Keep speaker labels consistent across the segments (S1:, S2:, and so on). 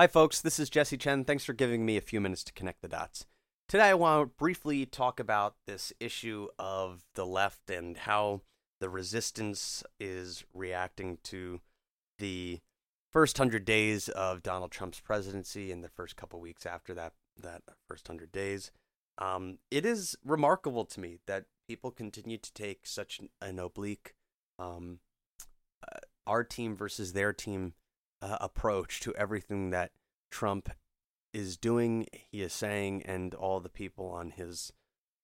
S1: Hi, folks. This is Jesse Chen. Thanks for giving me a few minutes to connect the dots. Today, I want to briefly talk about this issue of the left and how the resistance is reacting to the first hundred days of Donald Trump's presidency and the first couple weeks after that that first hundred days. Um, it is remarkable to me that people continue to take such an oblique um, uh, our team versus their team uh, approach to everything that Trump is doing, he is saying, and all the people on his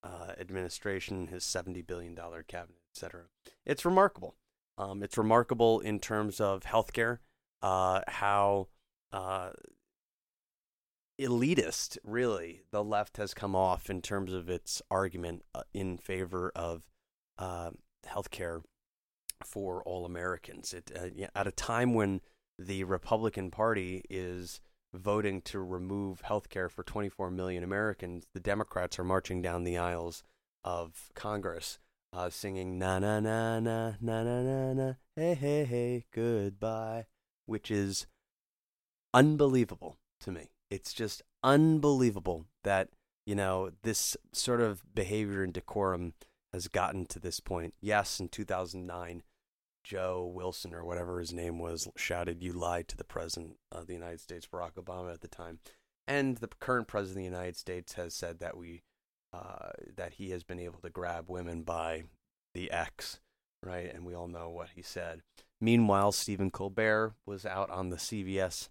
S1: uh, administration, his $70 billion cabinet, etc. It's remarkable. Um, it's remarkable in terms of healthcare, uh, how uh, elitist, really, the left has come off in terms of its argument uh, in favor of uh, healthcare for all Americans. It, uh, at a time when the Republican Party is voting to remove health care for 24 million Americans, the Democrats are marching down the aisles of Congress uh, singing na na na na na na na na hey hey hey goodbye, which is unbelievable to me. It's just unbelievable that you know this sort of behavior and decorum has gotten to this point. Yes, in 2009, Joe Wilson or whatever his name was shouted, "You lied to the president of the United States, Barack Obama, at the time." And the current president of the United States has said that we uh, that he has been able to grab women by the X, right? And we all know what he said. Meanwhile, Stephen Colbert was out on the CBS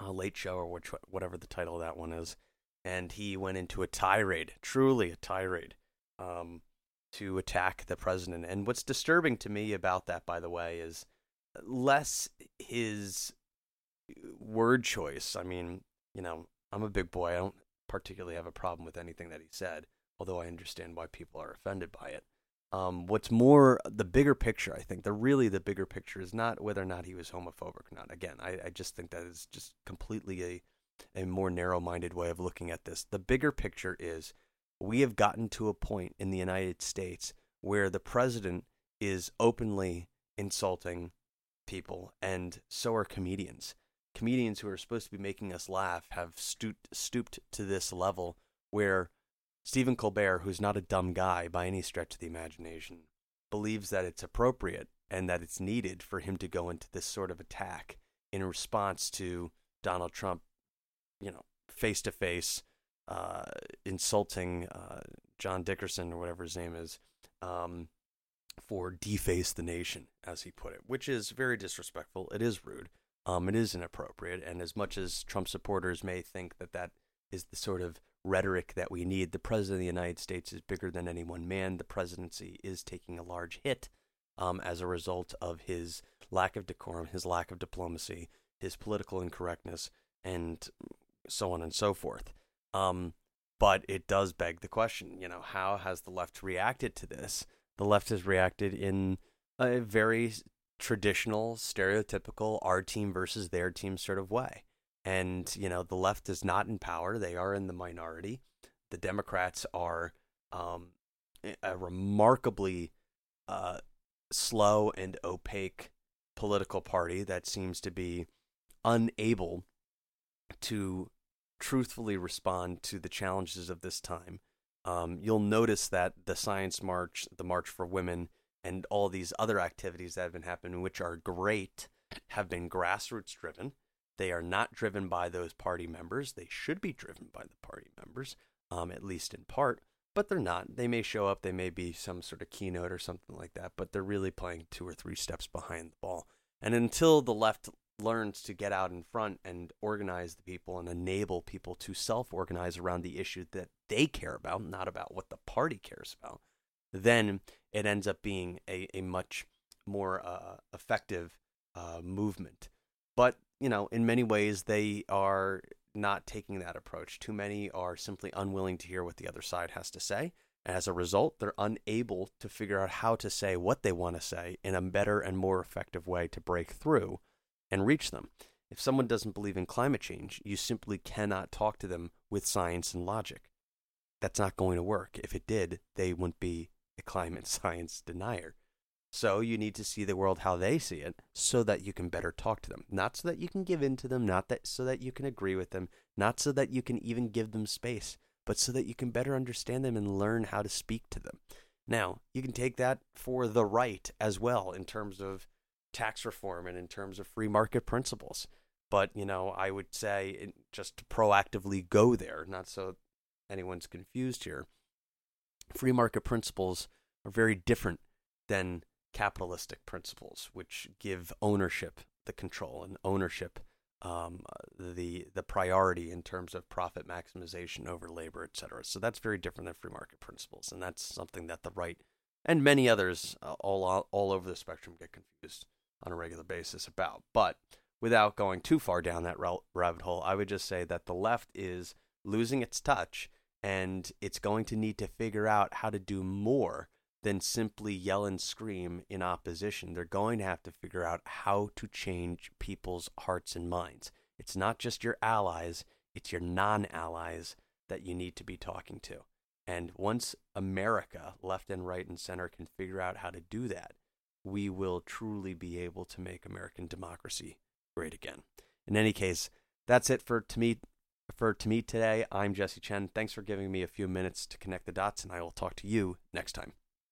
S1: uh, Late Show or which whatever the title of that one is, and he went into a tirade, truly a tirade. Um, to attack the president. And what's disturbing to me about that, by the way, is less his word choice. I mean, you know, I'm a big boy. I don't particularly have a problem with anything that he said, although I understand why people are offended by it. Um, what's more, the bigger picture, I think, the really the bigger picture is not whether or not he was homophobic or not. Again, I, I just think that is just completely a, a more narrow minded way of looking at this. The bigger picture is we have gotten to a point in the United States where the president is openly insulting people, and so are comedians. Comedians who are supposed to be making us laugh have stooped, stooped to this level where Stephen Colbert, who's not a dumb guy by any stretch of the imagination, believes that it's appropriate and that it's needed for him to go into this sort of attack in response to Donald Trump, you know, face to face uh, insulting uh, John Dickerson or whatever his name is um, for deface the nation, as he put it, which is very disrespectful. It is rude. Um, it is inappropriate. And as much as Trump supporters may think that that is the sort of rhetoric that we need, the president of the United States is bigger than any one man. The presidency is taking a large hit um, as a result of his lack of decorum, his lack of diplomacy, his political incorrectness, and so on and so forth. Um, but it does beg the question, you know, how has the left reacted to this? The left has reacted in a very traditional, stereotypical our team versus their team sort of way. And, you know, the left is not in power, they are in the minority. The Democrats are um, a remarkably uh, slow and opaque political party that seems to be unable to truthfully respond to the challenges of this time. Um, you'll notice that the Science March, the March for Women, and all these other activities that have been happening, which are great, have been grassroots driven. They are not driven by those party members. They should be driven by the party members, um, at least in part, but they're not. They may show up, they may be some sort of keynote or something like that, but they're really playing two or three steps behind the ball. And until the left learns to get out in front and organize the people and enable people to self organize around the issue that they care about, not about what the party cares about, then it ends up being a, a much more uh, effective uh, movement. But, you know, in many ways, they are not taking that approach. Too many are simply unwilling to hear what the other side has to say. As a result, they're unable to figure out how to say what they want to say in a better and more effective way to break through and reach them. If someone doesn't believe in climate change, you simply cannot talk to them with science and logic. That's not going to work. If it did, they wouldn't be a climate science denier. So you need to see the world how they see it so that you can better talk to them. Not so that you can give in to them, not that so that you can agree with them, not so that you can even give them space, but so that you can better understand them and learn how to speak to them. Now, you can take that for the right as well in terms of tax reform and in terms of free market principles. But, you know, I would say just to proactively go there, not so anyone's confused here. Free market principles are very different than capitalistic principles, which give ownership the control and ownership um, the the priority in terms of profit maximization over labor, et cetera. So that's very different than free market principles, and that's something that the right and many others uh, all all over the spectrum get confused on a regular basis about. But without going too far down that rabbit hole, I would just say that the left is losing its touch, and it's going to need to figure out how to do more than simply yell and scream in opposition. They're going to have to figure out how to change people's hearts and minds. It's not just your allies, it's your non allies that you need to be talking to. And once America, left and right and center, can figure out how to do that, we will truly be able to make American democracy great again. In any case, that's it for to me for to me today. I'm Jesse Chen. Thanks for giving me a few minutes to connect the dots, and I will talk to you next time.